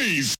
noise.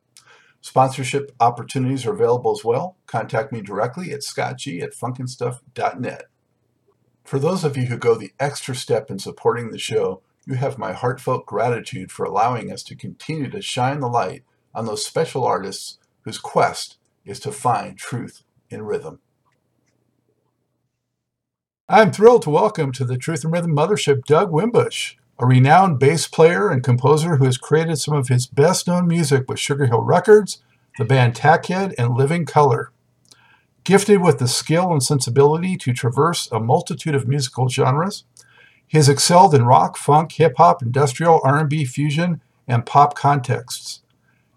Sponsorship opportunities are available as well. Contact me directly at scottg at funkinstuff.net. For those of you who go the extra step in supporting the show, you have my heartfelt gratitude for allowing us to continue to shine the light on those special artists whose quest is to find truth in rhythm. I'm thrilled to welcome to the Truth and Rhythm Mothership Doug Wimbish, a renowned bass player and composer who has created some of his best known music with Sugar Hill Records, the band Tackhead, and Living Colour. Gifted with the skill and sensibility to traverse a multitude of musical genres, he has excelled in rock, funk, hip hop, industrial, R&B, fusion, and pop contexts.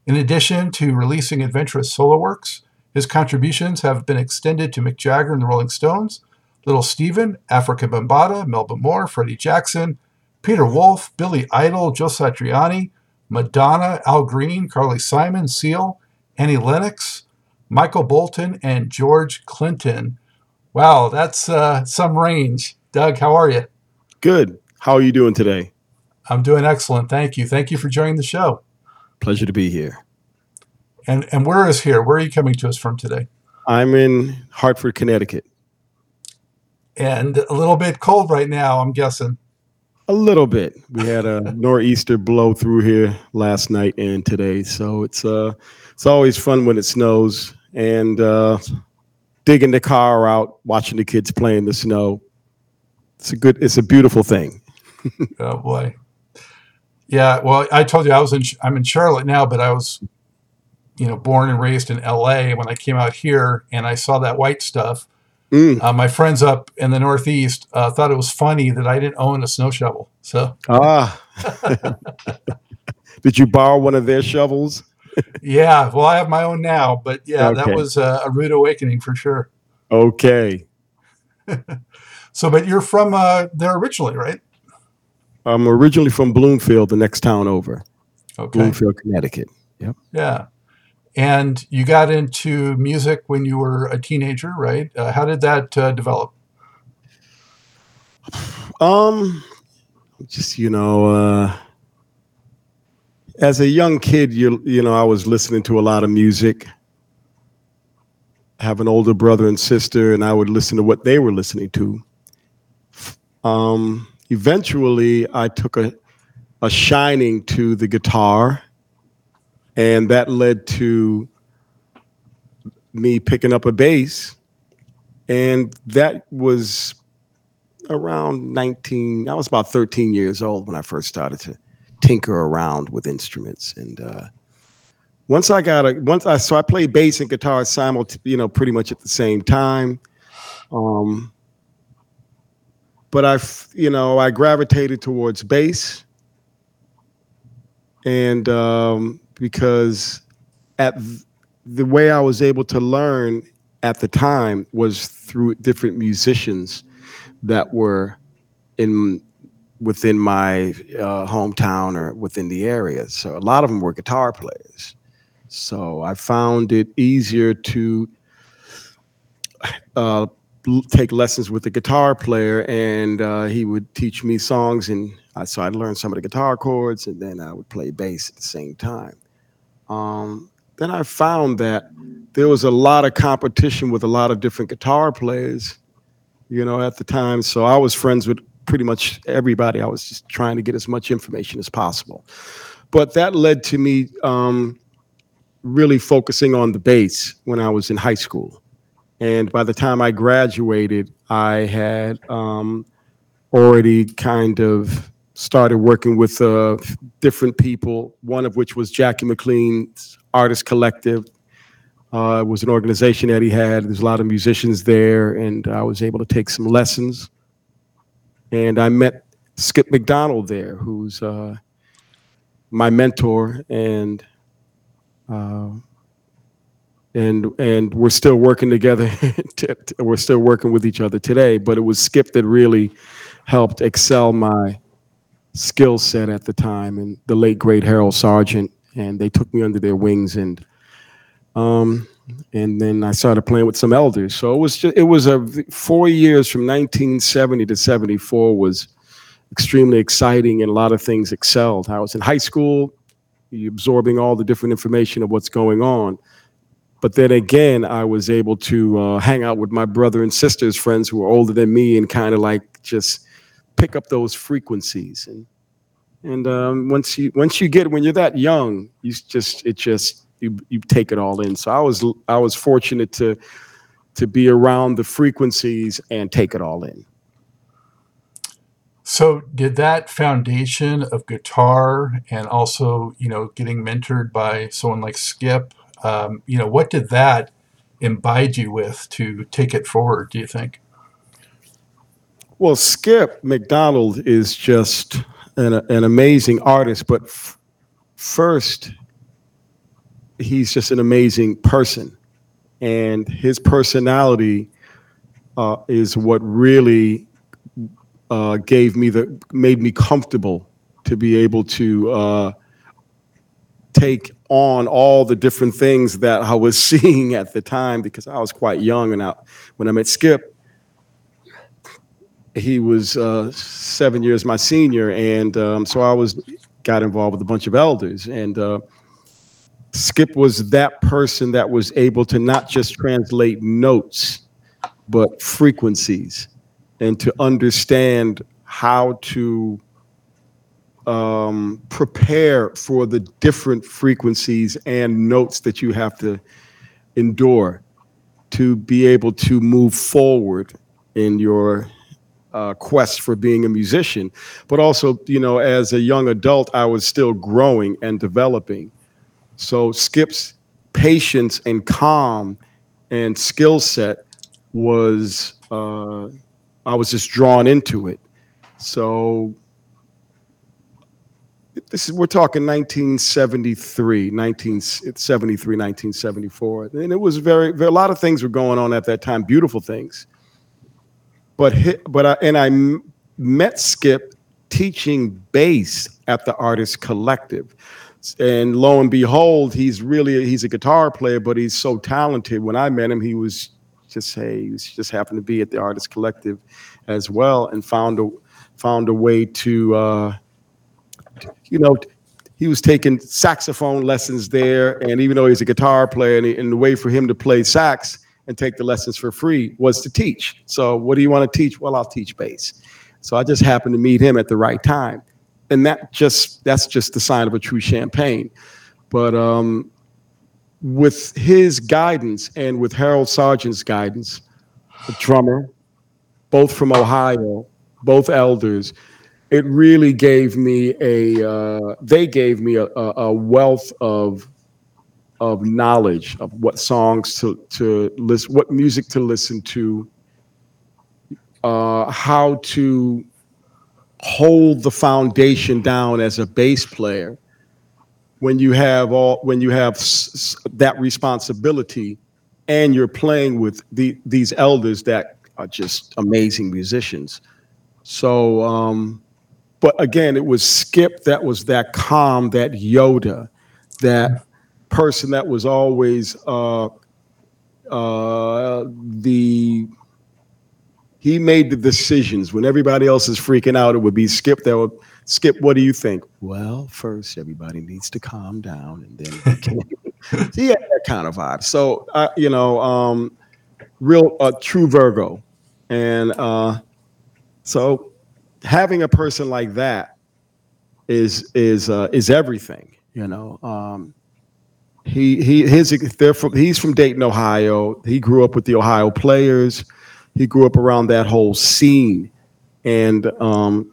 In addition to releasing adventurous solo works, his contributions have been extended to Mick Jagger and the Rolling Stones, Little Steven, Afrika Bambaataa, Melba Moore, Freddie Jackson, Peter Wolf, Billy Idol, Joe Satriani, Madonna, Al Green, Carly Simon, Seal, Annie Lennox, Michael Bolton, and George Clinton. Wow, that's uh, some range. Doug, how are you? Good. How are you doing today? I'm doing excellent. Thank you. Thank you for joining the show. Pleasure to be here. And and where is here? Where are you coming to us from today? I'm in Hartford, Connecticut. And a little bit cold right now, I'm guessing. A little bit. We had a nor'easter blow through here last night and today, so it's uh it's always fun when it snows and uh, digging the car out, watching the kids play in the snow. It's a good. It's a beautiful thing. oh boy. Yeah. Well, I told you I was in. I'm in Charlotte now, but I was, you know, born and raised in L.A. When I came out here and I saw that white stuff, Mm. uh, my friends up in the Northeast uh, thought it was funny that I didn't own a snow shovel. So Ah. Did you borrow one of their shovels? yeah, well, I have my own now, but yeah, that was a, a rude awakening for sure. Okay. So, but you're from uh, there originally, right? I'm originally from Bloomfield, the next town over. Okay. Bloomfield, Connecticut. Yep. Yeah. And you got into music when you were a teenager, right? Uh, how did that uh, develop? Um, just you know, uh, as a young kid, you you know, I was listening to a lot of music. I have an older brother and sister, and I would listen to what they were listening to. Um, eventually, I took a a shining to the guitar, and that led to me picking up a bass. And that was around 19 i was about 13 years old when i first started to tinker around with instruments. And uh, once i got a once i so i played bass and guitar simultaneously you know pretty much at the same time. Um, but i you know i gravitated towards bass. And um, because at the way i was able to learn at the time was through different musicians that were in within my uh, hometown or within the area. So a lot of them were guitar players. So I found it easier to uh, take lessons with a guitar player, and uh, he would teach me songs, and I, so I'd learn some of the guitar chords, and then I would play bass at the same time. Um, then I found that there was a lot of competition with a lot of different guitar players, you know, at the time. So I was friends with pretty much everybody. I was just trying to get as much information as possible. But that led to me um, really focusing on the bass when I was in high school. And by the time I graduated, I had um, already kind of started working with uh, different people, one of which was Jackie McLean's Artist Collective. Uh, it was an organization that he had. There's a lot of musicians there, and I was able to take some lessons. And I met Skip McDonald there, who's uh, my mentor, and uh, and and we're still working together. we're still working with each other today. But it was Skip that really helped excel my skill set at the time, and the late great Harold Sargent, and they took me under their wings, and um, and then I started playing with some elders. So it was just, it was a four years from 1970 to 74 was extremely exciting, and a lot of things excelled. I was in high school, absorbing all the different information of what's going on. But then again, I was able to uh, hang out with my brother and sisters, friends who were older than me, and kind of like just pick up those frequencies. And and um, once you once you get when you're that young, you just it just you you take it all in. So I was I was fortunate to to be around the frequencies and take it all in. So did that foundation of guitar and also, you know, getting mentored by someone like Skip, um, you know, what did that imbibe you with to take it forward, do you think? Well, Skip McDonald is just an, an amazing artist, but f- first, he's just an amazing person. And his personality uh, is what really uh, gave me the made me comfortable to be able to uh, take on all the different things that I was seeing at the time because I was quite young and I, when I met Skip, he was uh, seven years my senior, and um, so I was got involved with a bunch of elders, and uh, Skip was that person that was able to not just translate notes, but frequencies, and to understand how to um, prepare for the different frequencies and notes that you have to endure to be able to move forward in your uh, quest for being a musician, but also, you know, as a young adult, I was still growing and developing. So Skip's patience and calm and skill set was, uh, I was just drawn into it. So this is we're talking 1973 1973 1974 and it was very, very a lot of things were going on at that time beautiful things but but I, and I met Skip teaching bass at the Artist Collective, and lo and behold, he's really he's a guitar player, but he's so talented. When I met him, he was just hey, he was just happened to be at the Artist Collective as well, and found a found a way to uh, you know he was taking saxophone lessons there, and even though he's a guitar player, and, he, and the way for him to play sax and take the lessons for free was to teach. So, what do you want to teach? Well, I'll teach bass. So, I just happened to meet him at the right time. And that just that's just the sign of a true champagne. But um, with his guidance and with Harold Sargent's guidance, a drummer, both from Ohio, both elders, it really gave me a uh, they gave me a, a, wealth of of knowledge of what songs to to listen, what music to listen to, uh, how to hold the foundation down as a bass player when you have all when you have s- that responsibility and you're playing with the, these elders that are just amazing musicians. So um, but again it was skip that was that calm that yoda that person that was always uh, uh, the he made the decisions when everybody else is freaking out. It would be Skip that would Skip. What do you think? Well, first everybody needs to calm down, and then he had that kind of vibe. So uh, you know, um, real uh, true Virgo, and uh, so having a person like that is is uh, is everything. You know, um, he he his they're from he's from Dayton, Ohio. He grew up with the Ohio players he grew up around that whole scene, and um,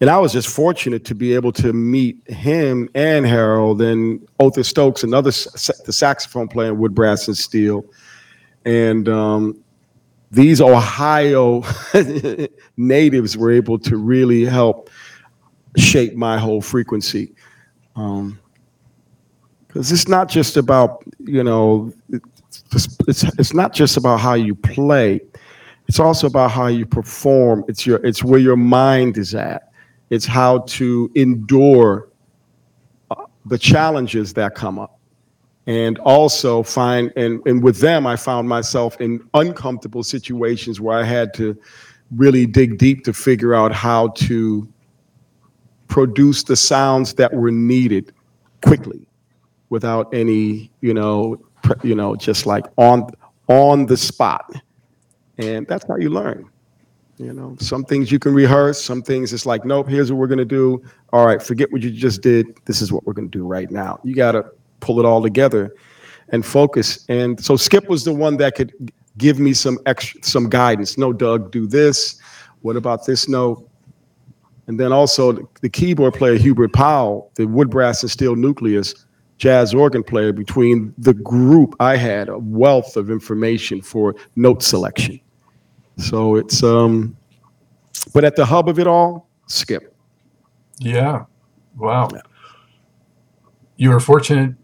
and I was just fortunate to be able to meet him and Harold and Otis Stokes, another the saxophone player, wood brass and steel, and um, these Ohio natives were able to really help shape my whole frequency. Um, because it's not just about you know it's, it's it's not just about how you play it's also about how you perform. It's your it's where your mind is at. It's how to endure uh, the challenges that come up. And also find and, and with them I found myself in uncomfortable situations where I had to really dig deep to figure out how to produce the sounds that were needed quickly without any, you know, you know, just like on on the spot and that's how you learn. You know, some things you can rehearse, some things it's like, nope, here's what we're gonna do. All right, forget what you just did. This is what we're gonna do right now. You gotta pull it all together and focus. And so Skip was the one that could give me some extra some guidance. No, Doug, do this. What about this note? And then also the keyboard player Hubert Powell, the wood brass and steel nucleus jazz organ player. Between the group, I had a wealth of information for note selection. So it's um, but at the hub of it all, Skip. Yeah. Wow. Yeah. You were fortunate,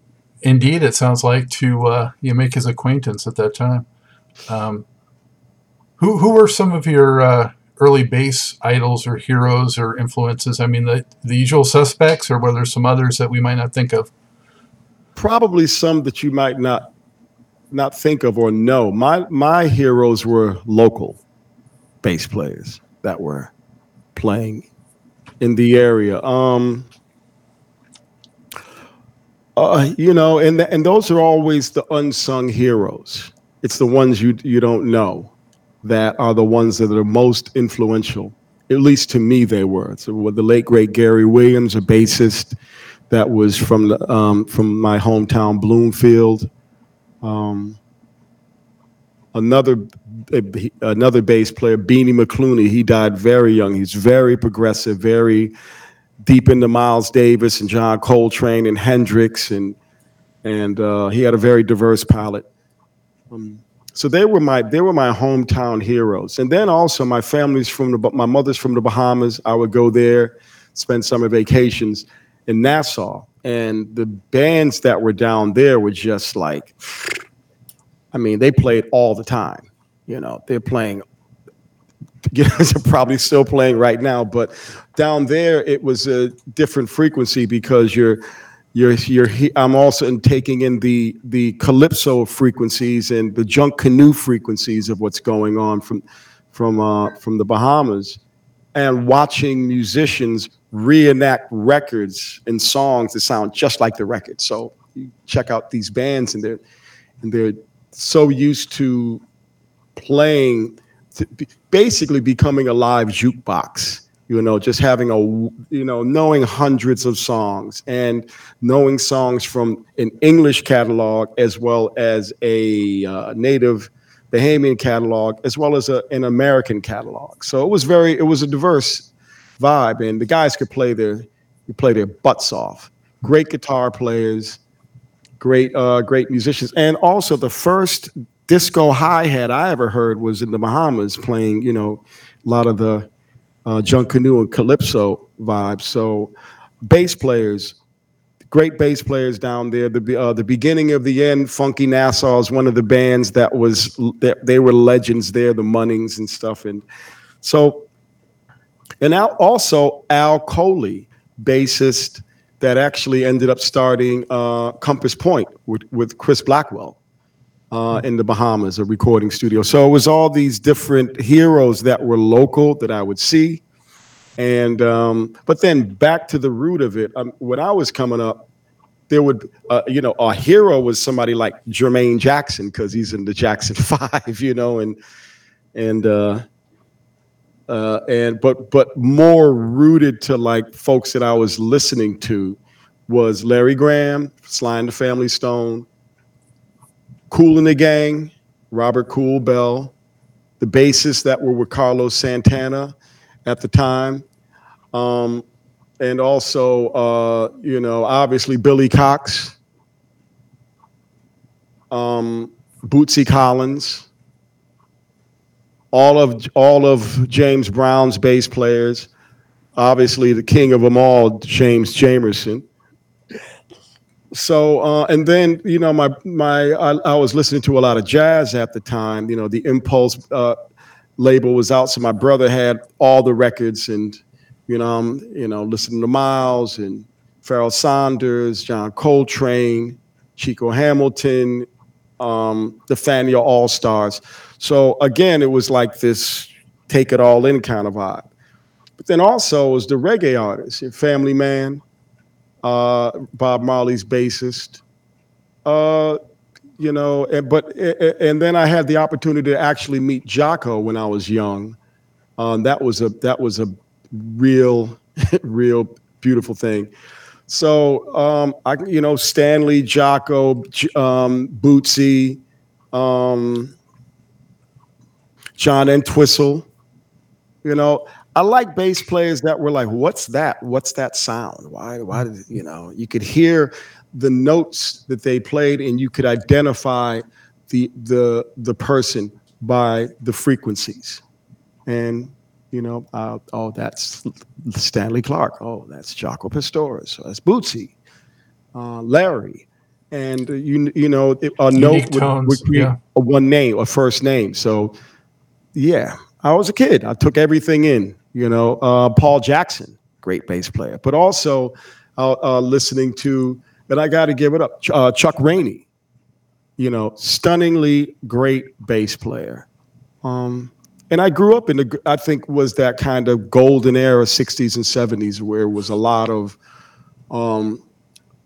indeed. It sounds like to uh, you make his acquaintance at that time. Um, who who were some of your uh, early bass idols or heroes or influences? I mean, the the usual suspects, or were there some others that we might not think of? Probably some that you might not not think of or know. My my heroes were local bass players that were playing in the area. Um, uh, you know, and and those are always the unsung heroes. It's the ones you you don't know that are the ones that are most influential. At least to me, they were. So the late great Gary Williams, a bassist that was from the, um, from my hometown Bloomfield. Um, another another bass player, Beanie McClooney. He died very young. He's very progressive, very deep into Miles Davis and John Coltrane and Hendrix, and and uh, he had a very diverse palette. Um, so they were my they were my hometown heroes, and then also my family's from the my mother's from the Bahamas. I would go there, spend summer vacations in Nassau, and the bands that were down there were just like I mean, they played all the time. You know, they're playing. they're probably still playing right now, but down there it was a different frequency because you're you're you're I'm also taking in the the calypso frequencies and the Junkanoo frequencies of what's going on from from uh, from the Bahamas, and watching musicians reenact records and songs that sound just like the record. So you check out these bands and they're and they're so used to playing, to basically becoming a live jukebox. You know, just having a, you know, knowing hundreds of songs and knowing songs from an English catalog as well as a uh, native Bahamian catalog as well as a, an American catalog. So it was very, it was a diverse vibe, and the guys could play their, play their butts off. Great guitar players, great, uh, great musicians, and also the first disco hi hat I ever heard was in the Bahamas, playing, you know, a lot of the uh, Junkanoo and calypso vibes. So bass players, great bass players down there. The uh, the beginning of the end, Funky Nassau is one of the bands that was that they were legends there, the Munnings and stuff, and so and Al, also Al Coley, bassist that actually ended up starting uh, Compass Point with with Chris Blackwell. Uh, in the Bahamas, a recording studio. So it was all these different heroes that were local that I would see, and um, but then back to the root of it. Um, when I was coming up, there would uh, you know a hero was somebody like Jermaine Jackson because he's in the Jackson Five, you know, and and uh, uh, and but but more rooted to like folks that I was listening to was Larry Graham, Sly and the Family Stone, Kool and the Gang, Robert Kool Bell, the bassists that were with Carlos Santana at the time. Um, and also, uh, you know, obviously Billy Cox, um, Bootsy Collins, all of all of James Brown's bass players, obviously the king of them all, James Jamerson. So uh, and then you know my my I, I, was listening to a lot of jazz at the time. You know the Impulse uh, label was out, so my brother had all the records, and you know I'm you know listening to Miles and Pharoah Sanders, John Coltrane, Chico Hamilton, um, the Fania All Stars. So again, it was like this take it all in kind of vibe. But then also was the reggae artists, Family Man, uh, Bob Marley's bassist. Uh, you know, and, but and then I had the opportunity to actually meet Jaco when I was young. Um, that was a that was a real, real beautiful thing. So um, I, you know, Stanley, Jaco, um, Bootsy, um, John Entwistle. You know, I like bass players that were like, "What's that? What's that sound? Why? Why did you know?" You could hear the notes that they played, and you could identify the the the person by the frequencies. And you know, uh, oh, that's Stanley Clarke. Oh, that's Jaco Pastorius. That's Bootsy, uh, Larry, and uh, you you know, a note would, would create yeah. a one name, a first name. So, yeah, I was a kid. I took everything in. You know, uh, Paul Jackson, great bass player, but also uh, uh, listening to, and I got to give it up, uh, Chuck Rainey. You know, stunningly great bass player. Um, and I grew up in the, I think, was that kind of golden era, 60s and 70s, where it was a lot of um,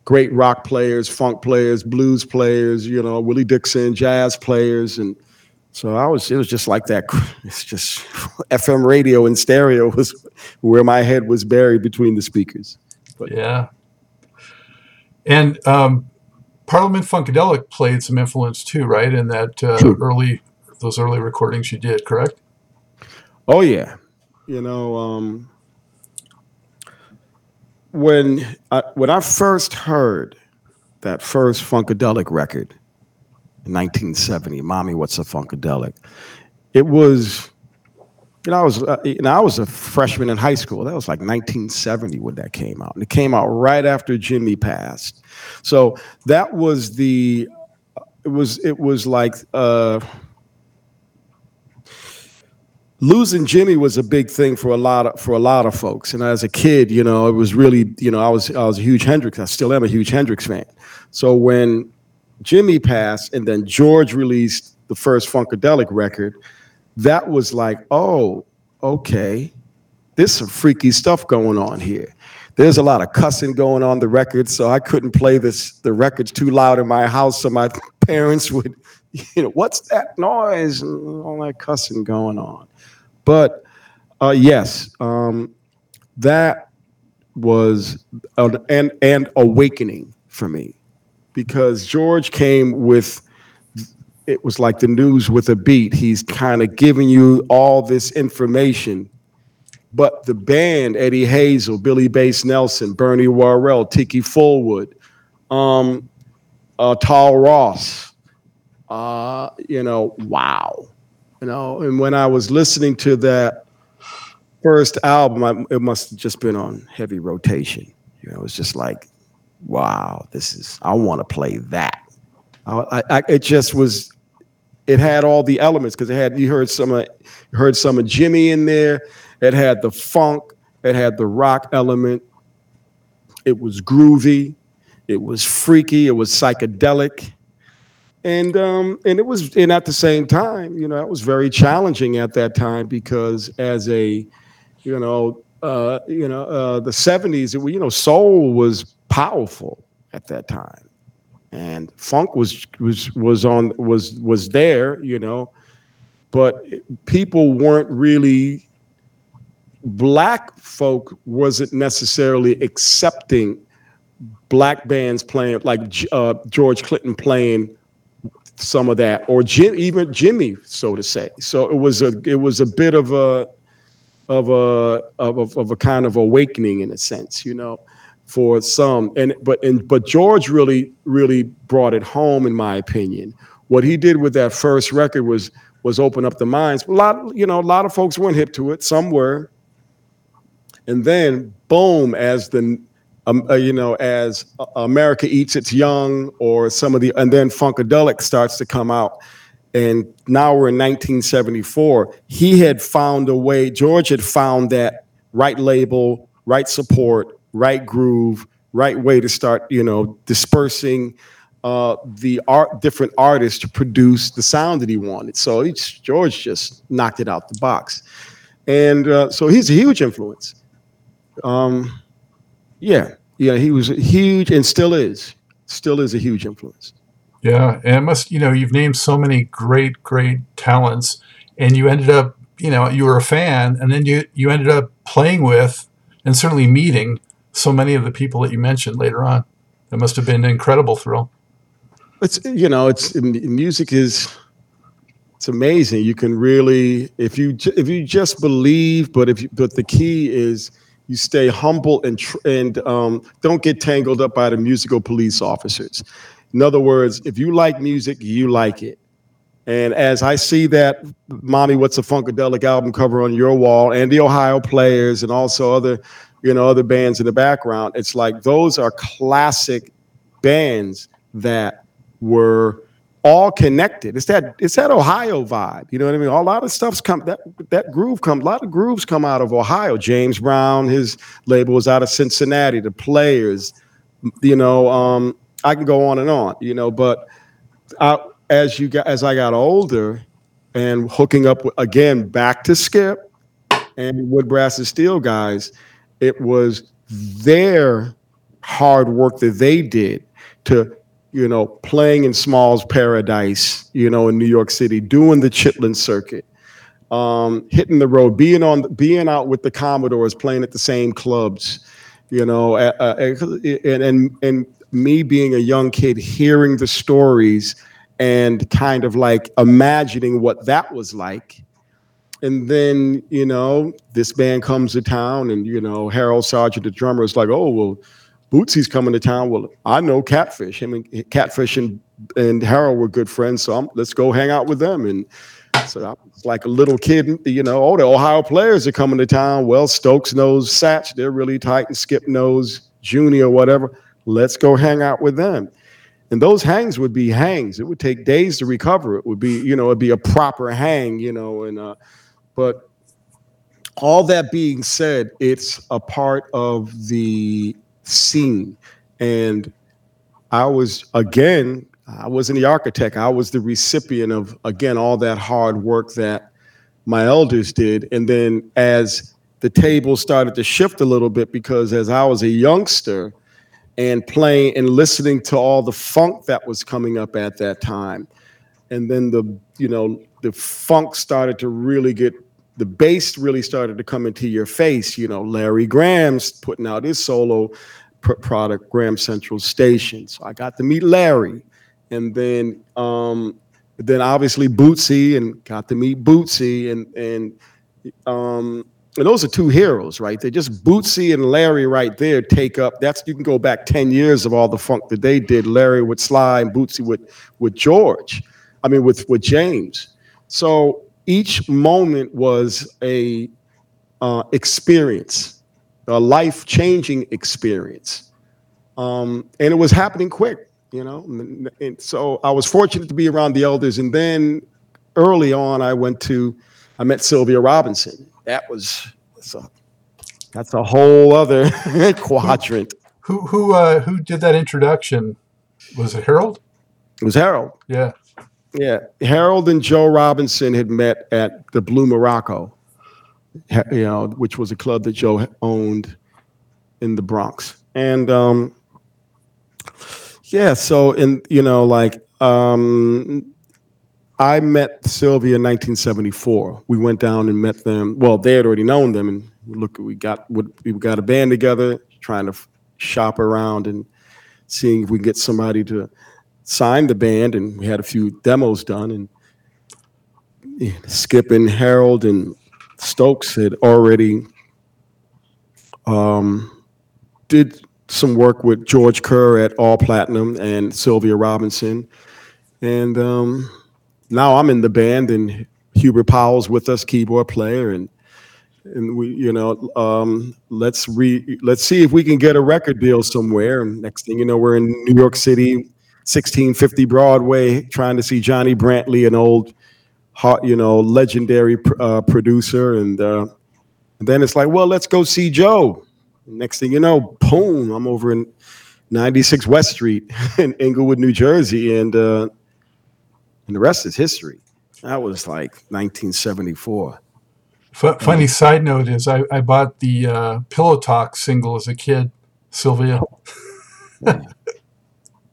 great rock players, funk players, blues players, you know, Willie Dixon, jazz players, and so I was, it was just like that. It's just FM radio and stereo was where my head was buried between the speakers. But yeah. And um, Parliament Funkadelic played some influence too, right? In that uh, early, those early recordings you did, correct? Oh yeah. You know, um, when I, when I first heard that first Funkadelic record, in 1970. Mommy, what's a funkadelic? It was, you know, I was, uh, you know, I was a freshman in high school. That was like 1970 when that came out, and it came out right after Jimi passed. So that was the, it was, it was like. Uh, losing Jimi was a big thing for a lot of for a lot of folks. And as a kid, you know, it was really, you know, I was I was a huge Hendrix. I still am a huge Hendrix fan. So when Jimi passed, and then George released the first Funkadelic record, that was like, oh, okay, there's some freaky stuff going on here. There's a lot of cussing going on the record, so I couldn't play this the records too loud in my house, so my parents would, you know, what's that noise and all that cussing going on. But uh, yes, um, that was an, an, an awakening for me because George came with it was like the news with a beat. He's kind of giving you all this information. But the band, Eddie Hazel, Billy Bass Nelson, Bernie Worrell, Tiki Fullwood, um, uh, Tawl Ross, uh, you know, wow. You know, and when I was listening to that first album, I, it must have just been on heavy rotation. You know, it was just like, wow, this is, I want to play that. I, I, it just was it had all the elements because it had you heard some of heard some of Jimi in there. It had the funk. It had the rock element. It was groovy. It was freaky. It was psychedelic. And um, and it was and at the same time, you know, it was very challenging at that time because as a, you know, uh, you know, uh, the '70s, you know, soul was powerful at that time. And funk was was was on was was there you know but people weren't really black folk wasn't necessarily accepting black bands playing like uh, george clinton playing some of that or Jim, even jimmy so to say so it was a it was a bit of a of a of a, of a kind of awakening in a sense you know for some. And but and but George really really brought it home, in my opinion. What he did with that first record was was open up the minds. A lot, you know, a lot of folks weren't hip to it. Some were. And then, boom, as the um, uh, you know, as America eats its young, or some of the, and then Funkadelic starts to come out, and now we're in 1974. He had found a way. George had found that right label, right support, right groove, right way to start, you know, dispersing uh, the art, different artists to produce the sound that he wanted. So George just knocked it out the box, and uh, so he's a huge influence. Um, yeah, yeah, he was huge and still is, still is a huge influence. Yeah, and it must, you know, you've named so many great, great talents, and you ended up, you know, you were a fan, and then you you ended up playing with and certainly meeting so many of the people that you mentioned later on. It must have been an incredible thrill. It's you know, it's music is it's amazing. You can really if you if you just believe, but if you, but the key is you stay humble and and um, don't get tangled up by the musical police officers. In other words, if you like music, you like it. And as I see that, Mommy, what's a Funkadelic album cover on your wall, and the Ohio Players, and also other you know, other bands in the background. It's like those are classic bands that were all connected. It's that it's that Ohio vibe. You know what I mean? A lot of stuff's come that that groove come a lot of grooves come out of Ohio. James Brown, his label was out of Cincinnati. The players, you know, um, I can go on and on, you know, but I, as you got as I got older and hooking up again back to Skip and Wood Brass and Steel guys, it was their hard work that they did to you know playing in small's paradise you know in new york city doing the chitlin circuit um, hitting the road being on being out with the commodores playing at the same clubs you know uh, and, and and me being a young kid hearing the stories and kind of like imagining what that was like. And then you know this band comes to town and you know harold sargent the drummer is like oh well bootsy's coming to town. Well i know catfish. Him and catfish and and harold were good friends so I'm, let's go hang out with them. And so I was like a little kid you know oh the ohio players are coming to town. Well stokes knows satch. They're really tight and skip knows junior whatever. Let's go hang out with them. And those hangs would be hangs. It would take days to recover. It would be you know it'd be a proper hang you know and uh but all that being said, it's a part of the scene. And I was, again, I wasn't the architect. I was the recipient of, again, all that hard work that my elders did. And then as the table started to shift a little bit, because as I was a youngster and playing and listening to all the funk that was coming up at that time, and then the, you know, the funk started to really get the bass really started to come into your face. You know, Larry Graham's putting out his solo pr- product, Graham Central Station. So I got to meet Larry, and then um, then obviously Bootsy and got to meet Bootsy and and um and those are two heroes, right? They're just Bootsy and Larry right there take up. That's you can go back 10 years of all the funk that they did. Larry with Sly and Bootsy with with George. I mean with with James. So each moment was a uh, experience, a life-changing experience. Um, and it was happening quick, you know. And, and so I was fortunate to be around the elders. And then early on, I went to, I met Sylvia Robinson. That was that's a, that's a whole other quadrant. Who who uh, who did that introduction? Was it Harold? It was Harold. Yeah. Yeah, Harold and Joe Robinson had met at the Blue Morocco, you know, which was a club that Joe owned in the Bronx. And um, yeah, so in you know, like um, I met Sylvia in 1974. We went down and met them. Well, they had already known them, and look, we got we got a band together, trying to shop around and seeing if we can get somebody to sign the band, and we had a few demos done. And Skip and Harold and Stokes had already um, did some work with George Kerr at All Platinum and Sylvia Robinson, and um, now I'm in the band, and Hubert Powell's with us, keyboard player, and and we, you know, um, let's re let's see if we can get a record deal somewhere. And next thing you know, we're in New York City, 1650 Broadway, trying to see Johnny Brantley, an old, hot, you know, legendary uh, producer, and uh, and then it's like, well, let's go see Joe. Next thing you know, boom, I'm over in 96 West Street in Englewood, New Jersey, and uh, and the rest is history. That was like 1974. Fu funny side note is I, I bought the uh, Pillow Talk single as a kid, Sylvia.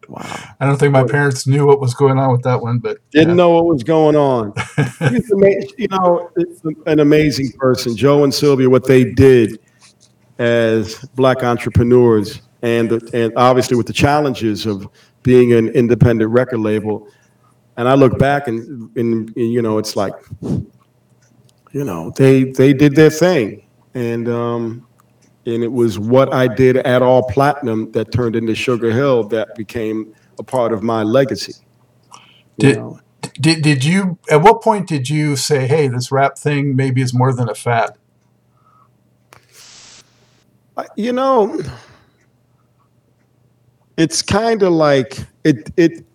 Wow. I don't think my parents knew what was going on with that one, but Didn't yeah. know what was going on. He's ama- you know, it's an amazing person. Joe and Sylvia, what they did as black entrepreneurs, and and obviously with the challenges of being an independent record label. And I look back and, and, and you know, it's like, you know, they they did their thing, and um, and it was what I did at All Platinum that turned into Sugar Hill that became a part of my legacy. you Did- know. Did did you at what point did you say, "Hey, this rap thing maybe is more than a fad"? I- You know, it's kind of like it. It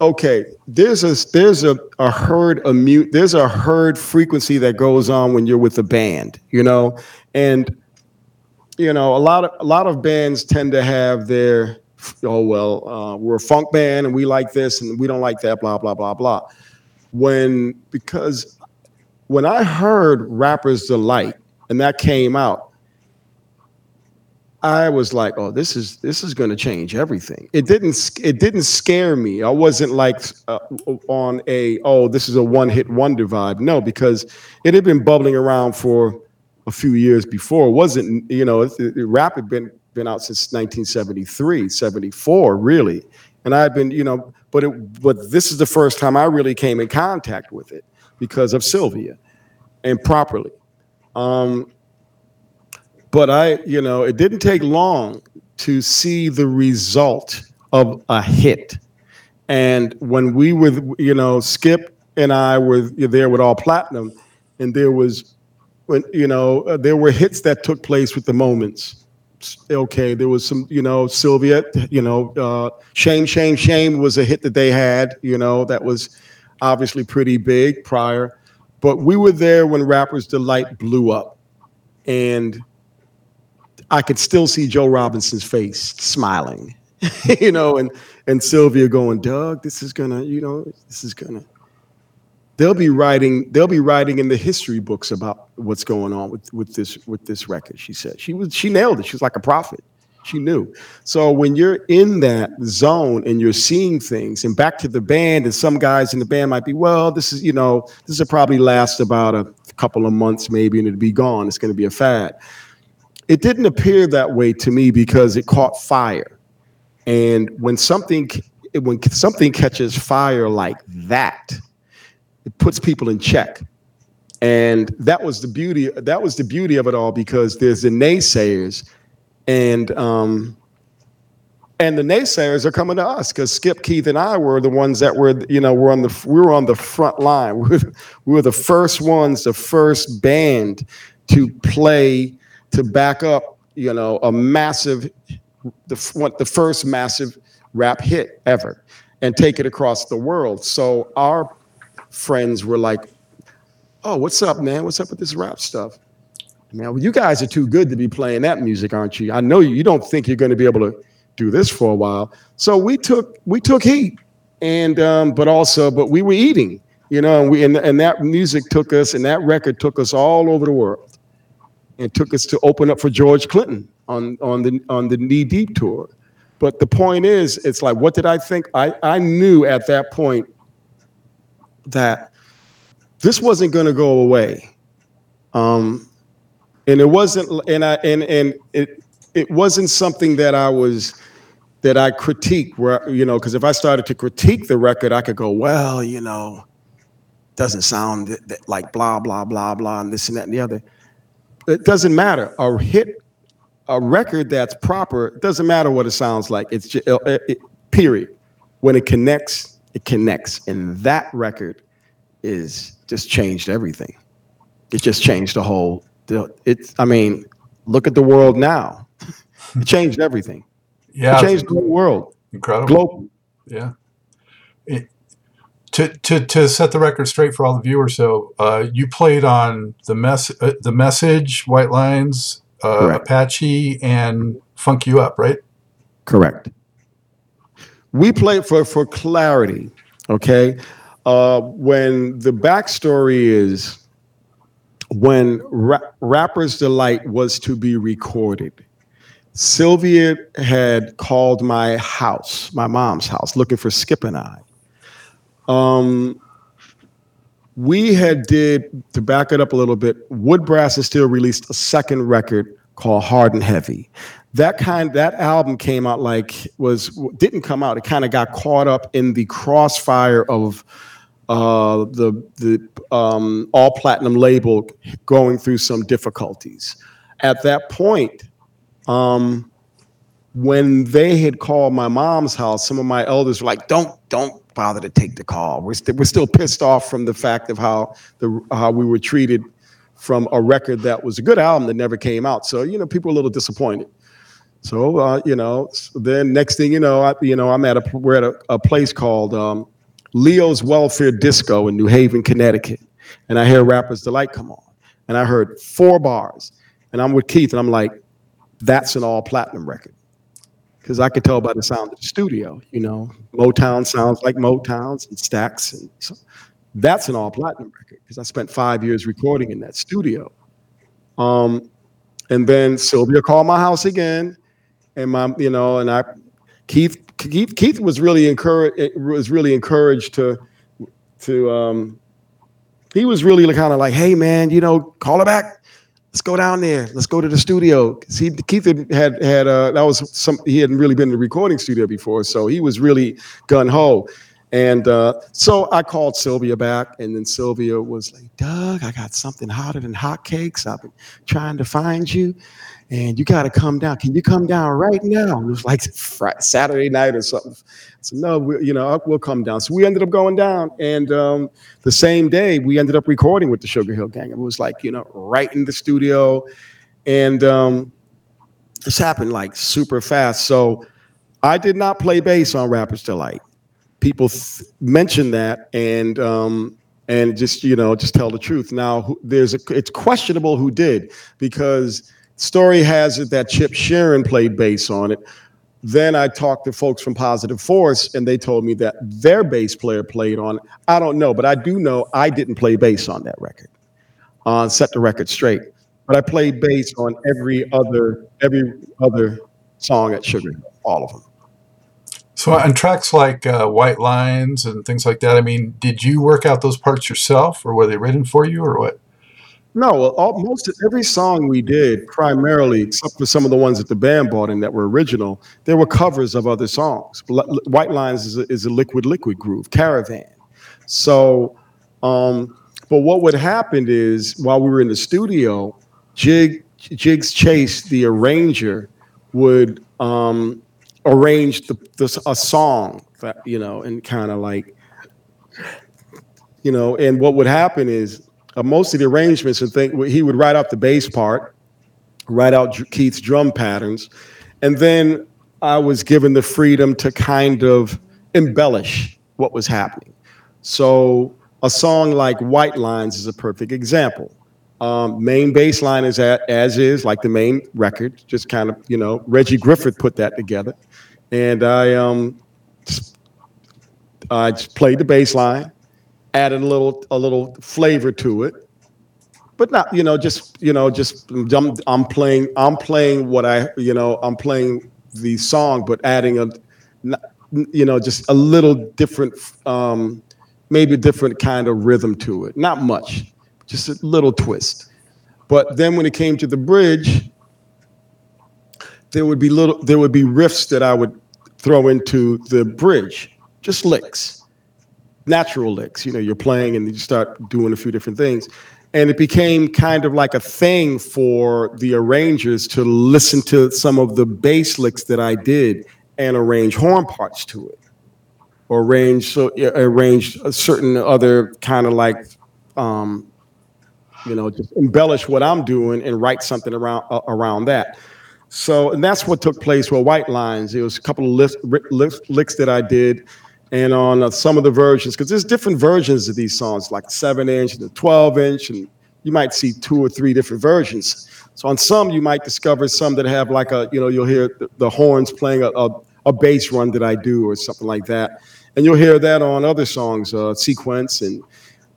okay. There's a there's a, a herd a mute. There's a herd frequency that goes on when you're with a band. You know, and you know a lot of a lot of bands tend to have their oh well uh, we're a funk band and we like this and we don't like that blah blah blah blah. When because when I heard Rappers Delight and that came out. I was like, "Oh, this is this is going to change everything." It didn't it didn't scare me. I wasn't like uh, on a "Oh, this is a one-hit wonder" vibe. No, because it had been bubbling around for a few years before. It wasn't you know, rap had been been out since 1973, 74, really. And I'd been, you know, but it but this is the first time I really came in contact with it because of Sylvia and properly. Um, but I, you know, it didn't take long to see the result of a hit. And when we were, you know, Skip and I were there with All Platinum, and there was, when you know, uh, there were hits that took place with the moments. Okay, there was some, you know, Sylvia, you know, uh, Shame, Shame, Shame was a hit that they had, you know, that was obviously pretty big prior. But we were there when Rappers Delight blew up. And I could still see Joe Robinson's face smiling, you know, and and Sylvia going, Doug, this is gonna, you know, this is gonna. They'll be writing. They'll be writing in the history books about what's going on with with this with this record. She said she was she nailed it. She was like a prophet. She knew. So when you're in that zone and you're seeing things, and back to the band, and some guys in the band might be, well, this is you know, this will probably last about a couple of months maybe, and it'll be gone. It's going to be a fad it didn't appear that way to me because it caught fire and when something when something catches fire like that, it puts people in check. And that was the beauty. That was the beauty of it all because there's the naysayers, and um, and the naysayers are coming to us because Skip, Keith, and I were the ones that were, you know, we're on the we were on the front line. We were, we were the first ones, the first band to play to back up, you know, a massive, the what the first massive rap hit ever, and take it across the world. So our friends were like, "Oh, what's up, man? What's up with this rap stuff?" Man, well, you guys are too good to be playing that music, aren't you? I know you. You don't think you're going to be able to do this for a while. So we took we took heat, and um, but also but we were eating, you know, and we and, and that music took us and that record took us all over the world, and took us to open up for George Clinton on on the on the Knee Deep tour. But the point is, it's like, what did I think? I I knew at that point that this wasn't going to go away. Um, and it wasn't and i and and it it wasn't something that i was that I critique where you know because if I started to critique the record, I could go, well, you know, doesn't sound th- th- like blah blah blah blah and this and that and the other. It doesn't matter. A hit, a record that's proper, doesn't matter what it sounds like. It's just, it, it, period. When it connects, it connects, and that record is just changed everything. It just changed the whole. It's. I mean, look at the world now. It changed everything. Yeah, it changed the whole world. Incredible. Global. Yeah. It, to, to, to set the record straight for all the viewers, so uh, you played on the mess uh, the message, White Lines, uh, Apache, and Funk You Up, right? Correct. We played for for clarity. Okay, uh, when the backstory is when Ra- Rappers Delight was to be recorded Sylvia had called my house, my mom's house, looking for Skip and I. Um, we had did to back it up a little bit. Wood Brass and Steel released a second record called Hard and Heavy. That kind that album came out like was didn't come out. It kind of got caught up in the crossfire of uh, the the um, all platinum label going through some difficulties. At that point, um, when they had called my mom's house, some of my elders were like, "Don't, don't bother to take the call. We're, we st- we're still pissed off from the fact of how the how we were treated from a record that was a good album that never came out. So you know, people were a little disappointed. So uh, you know, then next thing you know, I, you know, I'm at a we're at a, a place called um, Leo's Welfare Disco in New Haven, Connecticut, and I hear Rappers Delight come on, and I heard four bars, and I'm with Keith, and I'm like, that's an all platinum record. Because I could tell by the sound of the studio, you know, Motown sounds like Motowns and Stax, And so that's an all platinum record because I spent five years recording in that studio. Um, and then Sylvia called my house again, and my, you know, and I, Keith, Keith, Keith was really encouraged. Was really encouraged to, to, um, he was really kind of like, hey man, you know, call her back let's go down there. Let's go to the studio. See, Keith had had uh, that was some. He hadn't really been in the recording studio before, so he was really gun ho. And uh, so I called Sylvia back, and then Sylvia was like, "Doug, I got something hotter than hotcakes. I've been trying to find you, and you got to come down. Can you come down right now?" it was like Friday, Saturday night or something. So no, we, you know, we'll come down. So we ended up going down, and um, the same day we ended up recording with the Sugar Hill Gang. It was like you know, right in the studio, and um, this happened like super fast. So I did not play bass on Rappers Delight. People th- mention that, and um, and just you know, just tell the truth. Now there's a, it's questionable who did because story has it that Chip Shearin played bass on it then I talked to folks from Positive Force, and they told me that their bass player played on. it. I don't know, but I do know I didn't play bass on that record. Uh, set the record straight, but I played bass on every other every other song at Sugar, all of them. So on tracks like uh, White Lines and things like that, I mean, did you work out those parts yourself, or were they written for you, or what? No, all, most every song we did, primarily, except for some of the ones that the band bought in that were original, there were covers of other songs. White Lines is a, is a liquid liquid groove, Cavern. So, um, but what would happen is while we were in the studio, Jig Jiggs Chase, the arranger, would um, arrange the, the, a song that you know, and kind of like, you know, and what would happen is uh, most of the arrangements and think he would write out the bass part, write out Keith's drum patterns, and then I was given the freedom to kind of embellish what was happening. So a song like White Lines is a perfect example. Um, main bass line is at, as is, like the main record, just kind of, you know, Reggie Griffin put that together. And I um, I just played the bass line, added a little a little flavor to it, but not you know just you know just I'm, I'm playing I'm playing what I you know I'm playing the song, but adding a you know just a little different um, maybe a different kind of rhythm to it. Not much, just a little twist. But then when it came to the bridge, there would be little there would be riffs that I would throw into the bridge, just licks natural licks. You know, you're playing and you start doing a few different things. And it became kind of like a thing for the arrangers to listen to some of the bass licks that I did and arrange horn parts to it, or arrange so arrange a certain other kind of like, um, you know, just embellish what I'm doing and write something around uh, around that. So, and that's what took place with White Lines. It was a couple of licks, licks that I did and on uh, some of the versions because there's different versions of these songs like 7 inch and the 12 inch and you might see two or three different versions. So on some you might discover some that have like a you know you'll hear the, the horns playing a, a, a, bass run that i do or something like that. And you'll hear that on other songs uh, sequence and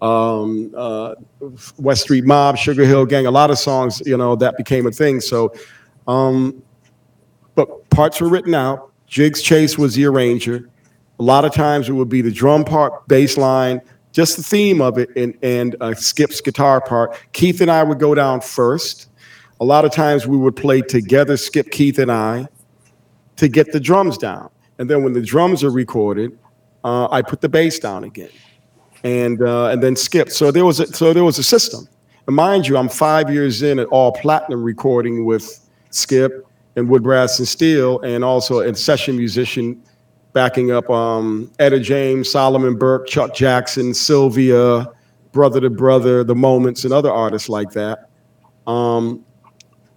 um, uh, west street mob sugar hill gang a lot of songs you know that became a thing. So um, but parts were written out. Jiggs chase was the arranger a lot of times it would be the drum part, bass line, just the theme of it, and, and uh, Skip's guitar part. Keith and I would go down first. A lot of times we would play together, Skip, Keith, and I, to get the drums down. And then when the drums are recorded, uh, I put the bass down again, and uh, and then Skip. So there was a, so there was a system. And mind you, I'm five years in at all platinum recording with Skip and Wood Brass and Steel, and also a session musician backing up um, Etta James, Solomon Burke, Chuck Jackson, Sylvia, Brother to Brother, The Moments, and other artists like that. Um,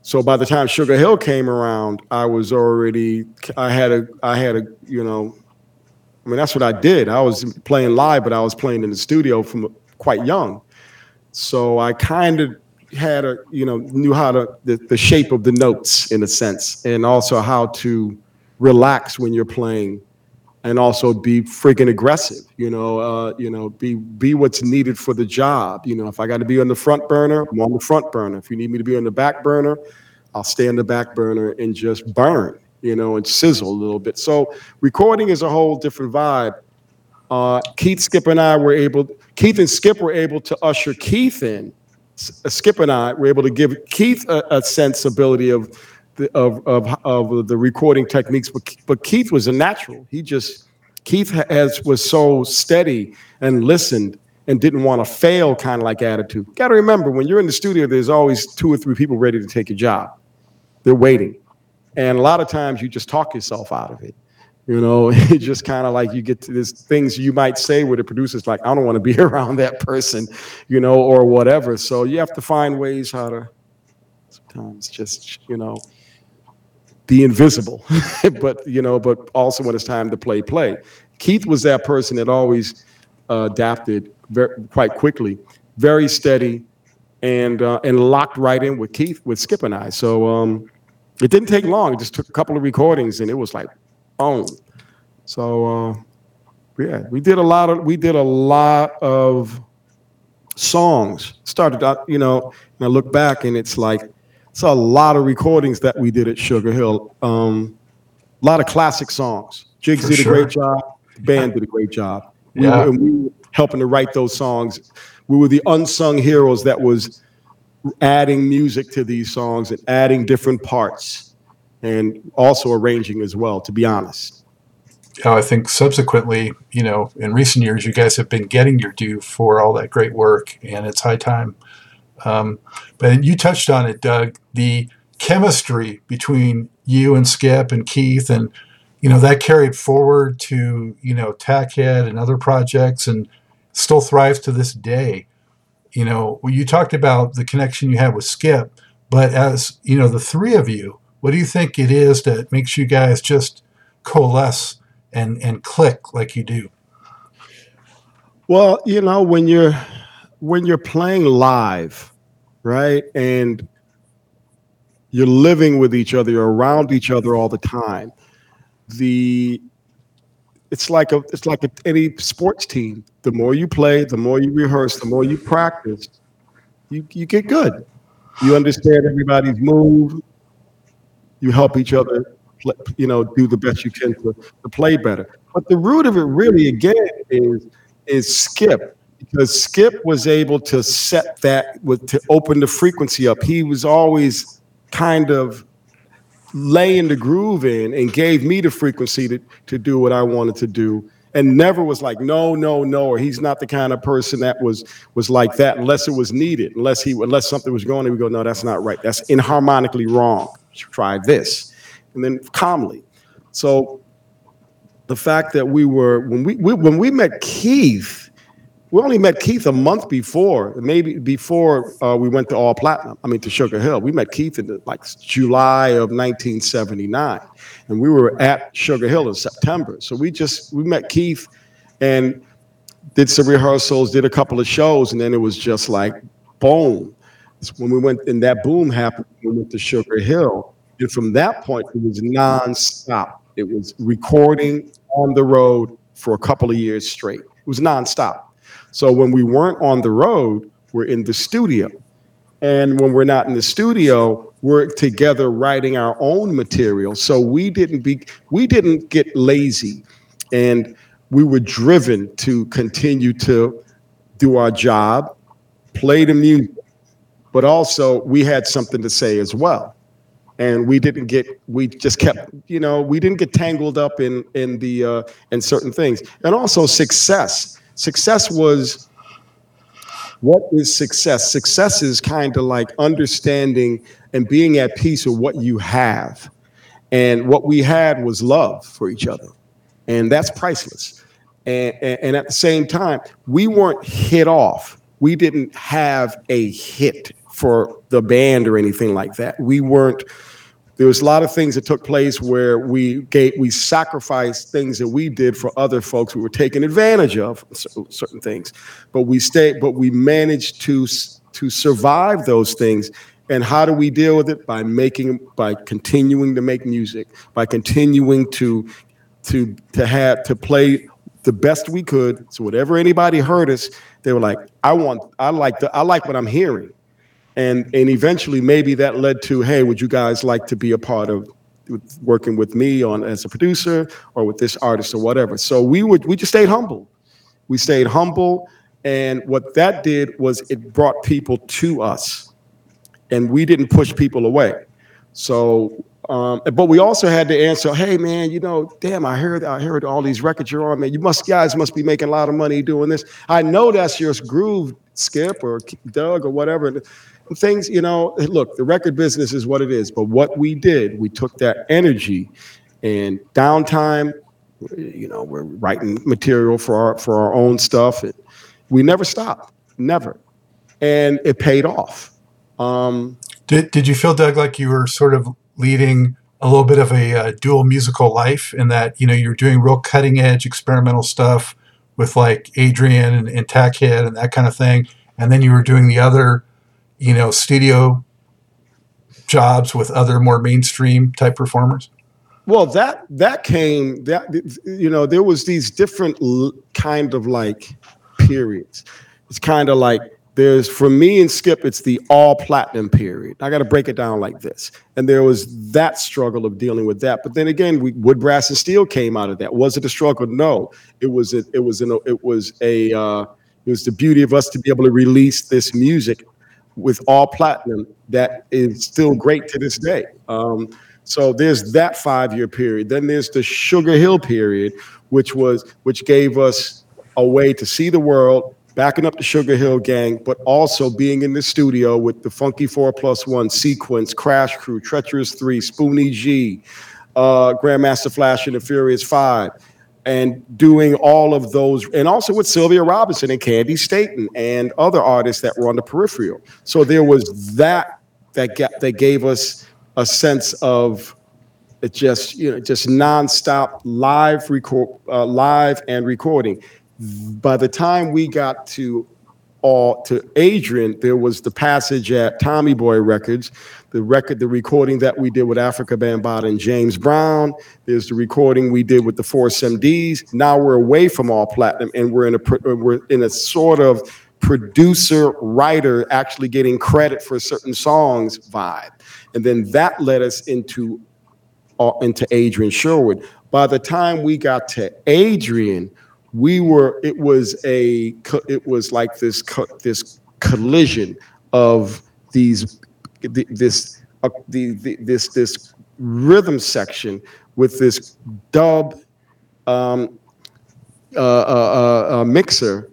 so by the time Sugar Hill came around, I was already I had a I had a you know, I mean that's what I did. I was playing live, but I was playing in the studio from quite young. So I kind of had a you know knew how to the, the shape of the notes in a sense, and also how to relax when you're playing and also be freaking aggressive. You know, uh, you know, be be what's needed for the job. You know, if I got to be on the front burner, I'm on the front burner. If you need me to be on the back burner, I'll stay on the back burner and just burn. You know, and sizzle a little bit. So recording is a whole different vibe. Uh, Keith, Skip, and I were able. Keith and Skip were able to usher Keith in. Uh, Skip and I were able to give Keith a, a sensibility of of, of, of the recording techniques, but, but Keith was a natural. He just, Keith has was so steady and listened and didn't want to fail kind of like attitude. Got to remember when you're in the studio, there's always two or three people ready to take your job. They're waiting. And a lot of times you just talk yourself out of it. You know, it just kind of like you get to these things you might say where the producer's like, I don't want to be around that person, you know, or whatever. So you have to find ways how to sometimes just, you know, the invisible, but you know, but also when it's time to play, play. Keith was that person that always uh, adapted very, quite quickly, very steady, and uh, and locked right in with Keith, with Skip and I. So um, it didn't take long. It just took a couple of recordings, and it was like, boom. So uh, yeah, we did a lot of we did a lot of songs. Started out, you know, and I look back, and it's like it's a lot of recordings that we did at Sugar Hill. Um, a lot of classic songs. Jiggs For did sure. a great job. The band did a great job. Yeah. We, were, we were helping to write those songs. We were the unsung heroes that was adding music to these songs and adding different parts and also arranging as well, to be honest. I think subsequently, you know, in recent years, you guys have been getting your due for all that great work, and it's high time. Um, but you touched on it, Doug, the chemistry between you and Skip and Keith, and you know that carried forward to you know Tackhead and other projects, and still thrives to this day. You know, you talked about the connection you had with Skip, but as you know, the three of you, what do you think it is that makes you guys just coalesce and and click like you do? Well, you know, when you're when you're playing live, right? And you're living with each other, you're around each other all the time. The it's like a it's like a, any sports team. The more you play, the more you rehearse, the more you practice, you you get good. You understand everybody's move. You help each other you know, do the best you can to, to play better. But the root of it really, again, is is Skip because Skip was able to set that with to open the frequency up. He was always kind of laying the groove in and gave me the frequency to, to do what I wanted to do and never was like no no no or he's not the kind of person that was was like that unless it was needed unless he unless something was going on we go no that's not right that's inharmonically wrong try this and then calmly. So the fact that we were when we, we when we met Keith, we only met Keith a month before, maybe before uh, we went to All Platinum. I mean to Sugar Hill. We met Keith in like July of 1979, and we were at Sugar Hill in September. So we just we met Keith and did some rehearsals, did a couple of shows, and then it was just like boom. When we went and that boom happened, we went to Sugar Hill and from that point, it was nonstop. It was recording on the road for a couple of years straight. It was nonstop. So when we weren't on the road, we're in the studio. And when we're not in the studio, we're together writing our own material. So we didn't be we didn't get lazy and we were driven to continue to do our job, play the music, but also we had something to say as well and we didn't get we just kept you know we didn't get tangled up in in the uh, in certain things and also success success was what is success success is kind of like understanding and being at peace with what you have and what we had was love for each other and that's priceless and, and, and at the same time we weren't hit off we didn't have a hit for the band or anything like that. We weren't. There was a lot of things that took place where we gave, we sacrificed things that we did for other folks We were taken advantage of certain things, but we stayed. But we managed to to survive those things. And how do we deal with it? By making, by continuing to make music, by continuing to to to have to play the best we could. So whatever anybody heard us, they were like, I want, I like the, I like what I'm hearing and and eventually maybe that led to hey would you guys like to be a part of working with me on as a producer or with this artist or whatever so we would we just stayed humble we stayed humble and what that did was it brought people to us and we didn't push people away so um, but we also had to answer, hey man, you know, damn, I heard I heard all these records you're on, man. You must guys must be making a lot of money doing this. I know that's your groove, Skip or Doug or whatever things, you know, look, the record business is what it is. But what we did, we took that energy and downtime, you know, we're writing material for our for our own stuff. We never stopped, never. And it paid off. Um, did, did you feel, Doug, like you were sort of leading a little bit of a uh, dual musical life in that, you know, you're doing real cutting edge experimental stuff with like Adrian and, and Tackhead and that kind of thing. And then you were doing the other you know, studio jobs with other more mainstream type performers? Well, that that came that you know there was these different kind of like periods. It's kind of like there's for me and Skip, it's the all platinum period. I got to break it down like this, and there was that struggle of dealing with that. But then again, we, wood, brass, and steel came out of that. Was it a struggle? No, it was. A, it was an. It was a. Uh, it was the beauty of us to be able to release this music with all platinum that is still great to this day. Um, so there's that five year period. Then there's the Sugar Hill period, which was which gave us a way to see the world, backing up the Sugar Hill gang, but also being in the studio with the Funky Four Plus One, Sequence, Crash Crew, Treacherous Three, Spoonie G, uh, Grandmaster Flash and the Furious Five, and doing all of those, and also with Sylvia Robinson and Candi Staton and other artists that were on the peripheral. So there was that that got, that gave us a sense of it just you know just nonstop live record uh, live and recording by the time we got to all to Adrian, there was the passage at Tommy Boy Records, the record, the recording that we did with Afrika Bambaataa and James Brown. There's the recording we did with the Force MDs. Now we're away from all platinum, and we're in a we're in a sort of producer writer actually getting credit for certain songs vibe, and then that led us into uh, into Adrian Sherwood. By the time we got to Adrian, we were it was a it was like this this collision of these this uh, the, the, this this rhythm section with this dub um, uh, uh, uh, uh mixer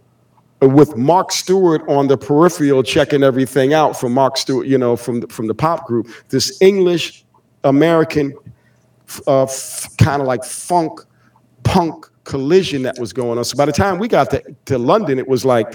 with Mark Stewart on the peripheral checking everything out from Mark Stewart, you know, from the, from the pop group. This English American uh, kind of like funk punk collision that was going on. So by the time we got to, to London, it was like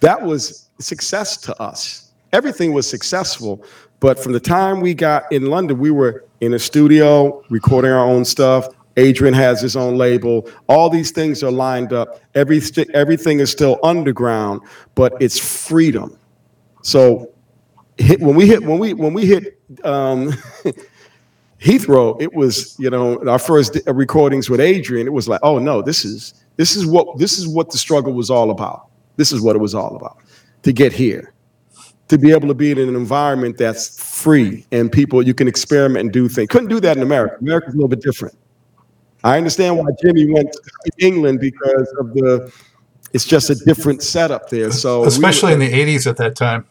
that was success to us. Everything was successful. But from the time we got in London, we were in a studio recording our own stuff. Adrian has his own label. All these things are lined up. Every, everything is still underground, but it's freedom. So hit, when we hit when we when we hit um, Heathrow, it was you know our first recordings with Adrian. It was like, oh no, this is this is what this is what the struggle was all about. This is what it was all about to get here, to be able to be in an environment that's free and people you can experiment and do things. Couldn't do that in America. America's a little bit different. I understand why Jimi went to England because of the. It's just a different setup there. So especially we, in the '80s at that time.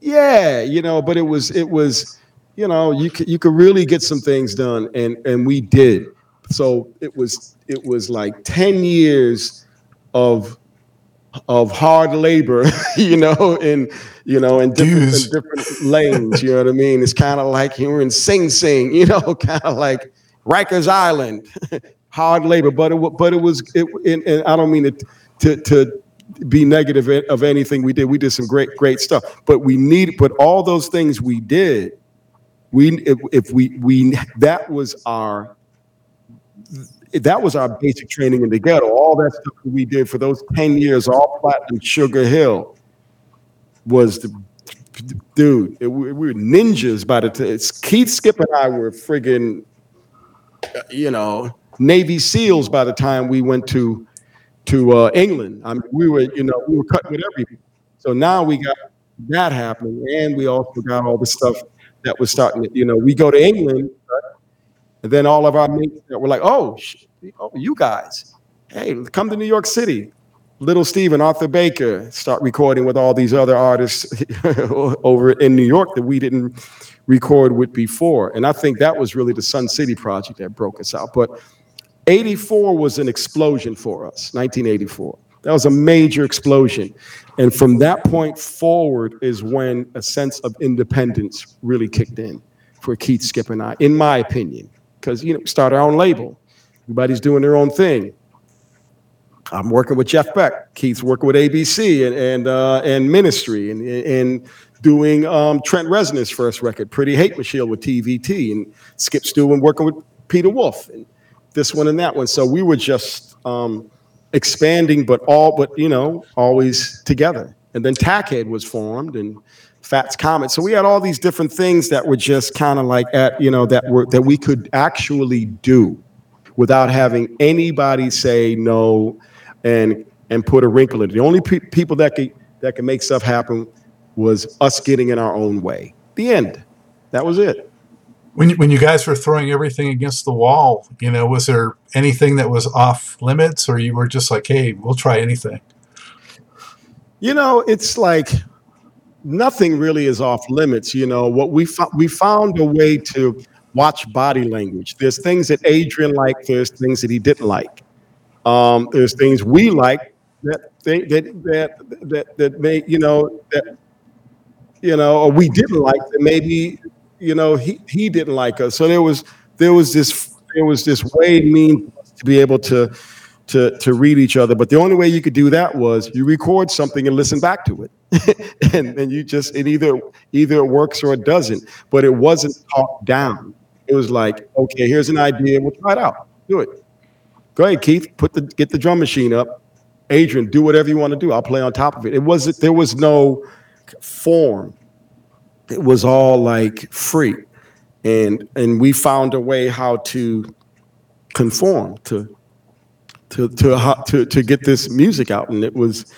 Yeah, you know, but it was it was you know, you could you could really get some things done, and and we did. So it was it was like ten years of of hard labor, you know, in you know, in different, in different lanes. You know what I mean? It's kind of like you were in Sing Sing, you know, kind of like Rikers Island, hard labor. But it but it was it, and, and I don't mean it to to be negative of anything we did. We did some great great stuff, but we need but all those things we did we if, if we we that was our that was our basic training in the ghetto. All that stuff that we did for those 10 years, all platinum Sugar Hill was the dude. It, we were ninjas by the time Keith Skip and I were friggin', you know, Navy SEALs by the time we went to to uh, England. I mean, we were, you know, we were cutting with everything. So now we got that happening, and we also got all the stuff that was starting to, you know, we go to England, and then all of our mates were like, oh, oh, you guys, hey, come to New York City. Little Steven, Arthur Baker start recording with all these other artists over in New York that we didn't record with before. And I think that was really the Sun City project that broke us out. But 84 was an explosion for us, 1984. That was a major explosion. And from that point forward is when a sense of independence really kicked in for Keith Skip and I, in my opinion. Because, you know, start our own label. Everybody's doing their own thing. I'm working with Jeff Beck. Keith's working with ABC and and uh, and Ministry and and doing um, Trent Reznor's first record, Pretty Hate Machine with TVT, and Skip doing working with Peter Wolf and this one and that one. So we were just um, expanding, but all but you know always together. And then Tackhead was formed, and Fats Comet. So we had all these different things that were just kind of like at you know that were that we could actually do without having anybody say no and and put a wrinkle in it. The only pe- people that could that could make stuff happen was us getting in our own way. The end. That was it when you, when you guys were throwing everything against the wall, you know, was there anything that was off limits, or you were just like, "Hey, we'll try anything"? You know, it's like nothing really is off limits. You know what we fo- we found a way to watch body language. There's things that Adrian liked. There's things that he didn't like. Um, there's things we like that they, that that that that may you know that you know or we didn't like that maybe you know he he didn't like us. So there was there was this there was this way mean to be able to to to read each other. But the only way you could do that was you record something and listen back to it, and then you just it either either it works or it doesn't. But it wasn't talked down. It was like, okay, here's an idea. We'll try it out. Do it. Go ahead, Keith. Put the get the drum machine up. Adrian, do whatever you want to do. I'll play on top of it. It wasn't. There was no form. It was all like free, and and we found a way how to conform to to to to to get this music out, and it was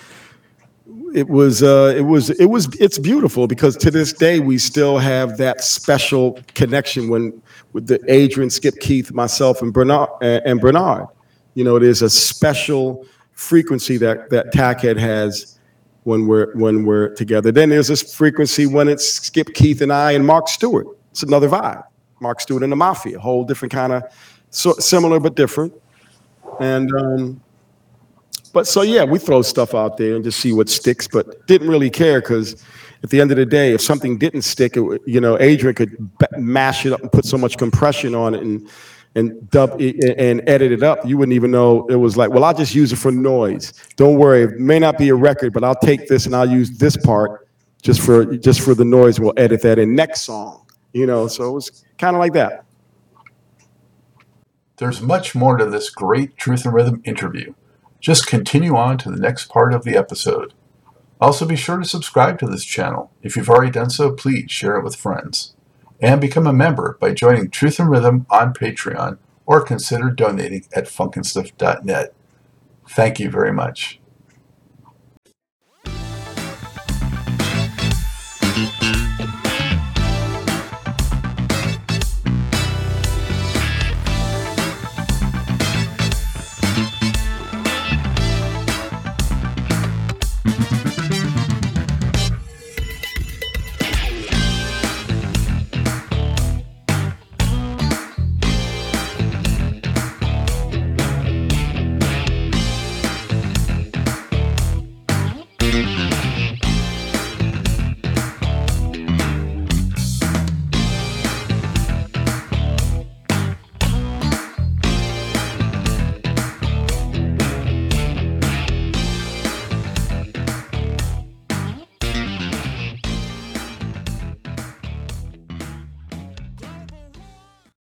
it was uh, it was it was it's beautiful because to this day we still have that special connection when with the Adrian, Skip, Keith, myself, and Bernard and Bernard. You know, there's a special frequency that that Tackhead has when we're when we're together. Then there's this frequency when it's Skip, Keith, and I, and Mark Stewart. It's another vibe. Mark Stewart and the Mafia, a whole different kind of so similar but different. And um, but so yeah, we throw stuff out there and just see what sticks. But didn't really care because at the end of the day, if something didn't stick, it, you know, Adrian could mash it up and put so much compression on it and and dub it and edit it up. You wouldn't even know it was like, well, I'll just use it for noise. Don't worry, it may not be a record, but I'll take this and I'll use this part just for just for the noise. We'll edit that in next song. You know, so it was kind of like that. There's much more to this great Truth and Rhythm interview. Just continue on to the next part of the episode. Also, be sure to subscribe to this channel. If you've already done so, please share it with friends. And become a member by joining Truth and Rhythm on Patreon or consider donating at funkinstuff.net. Thank you very much.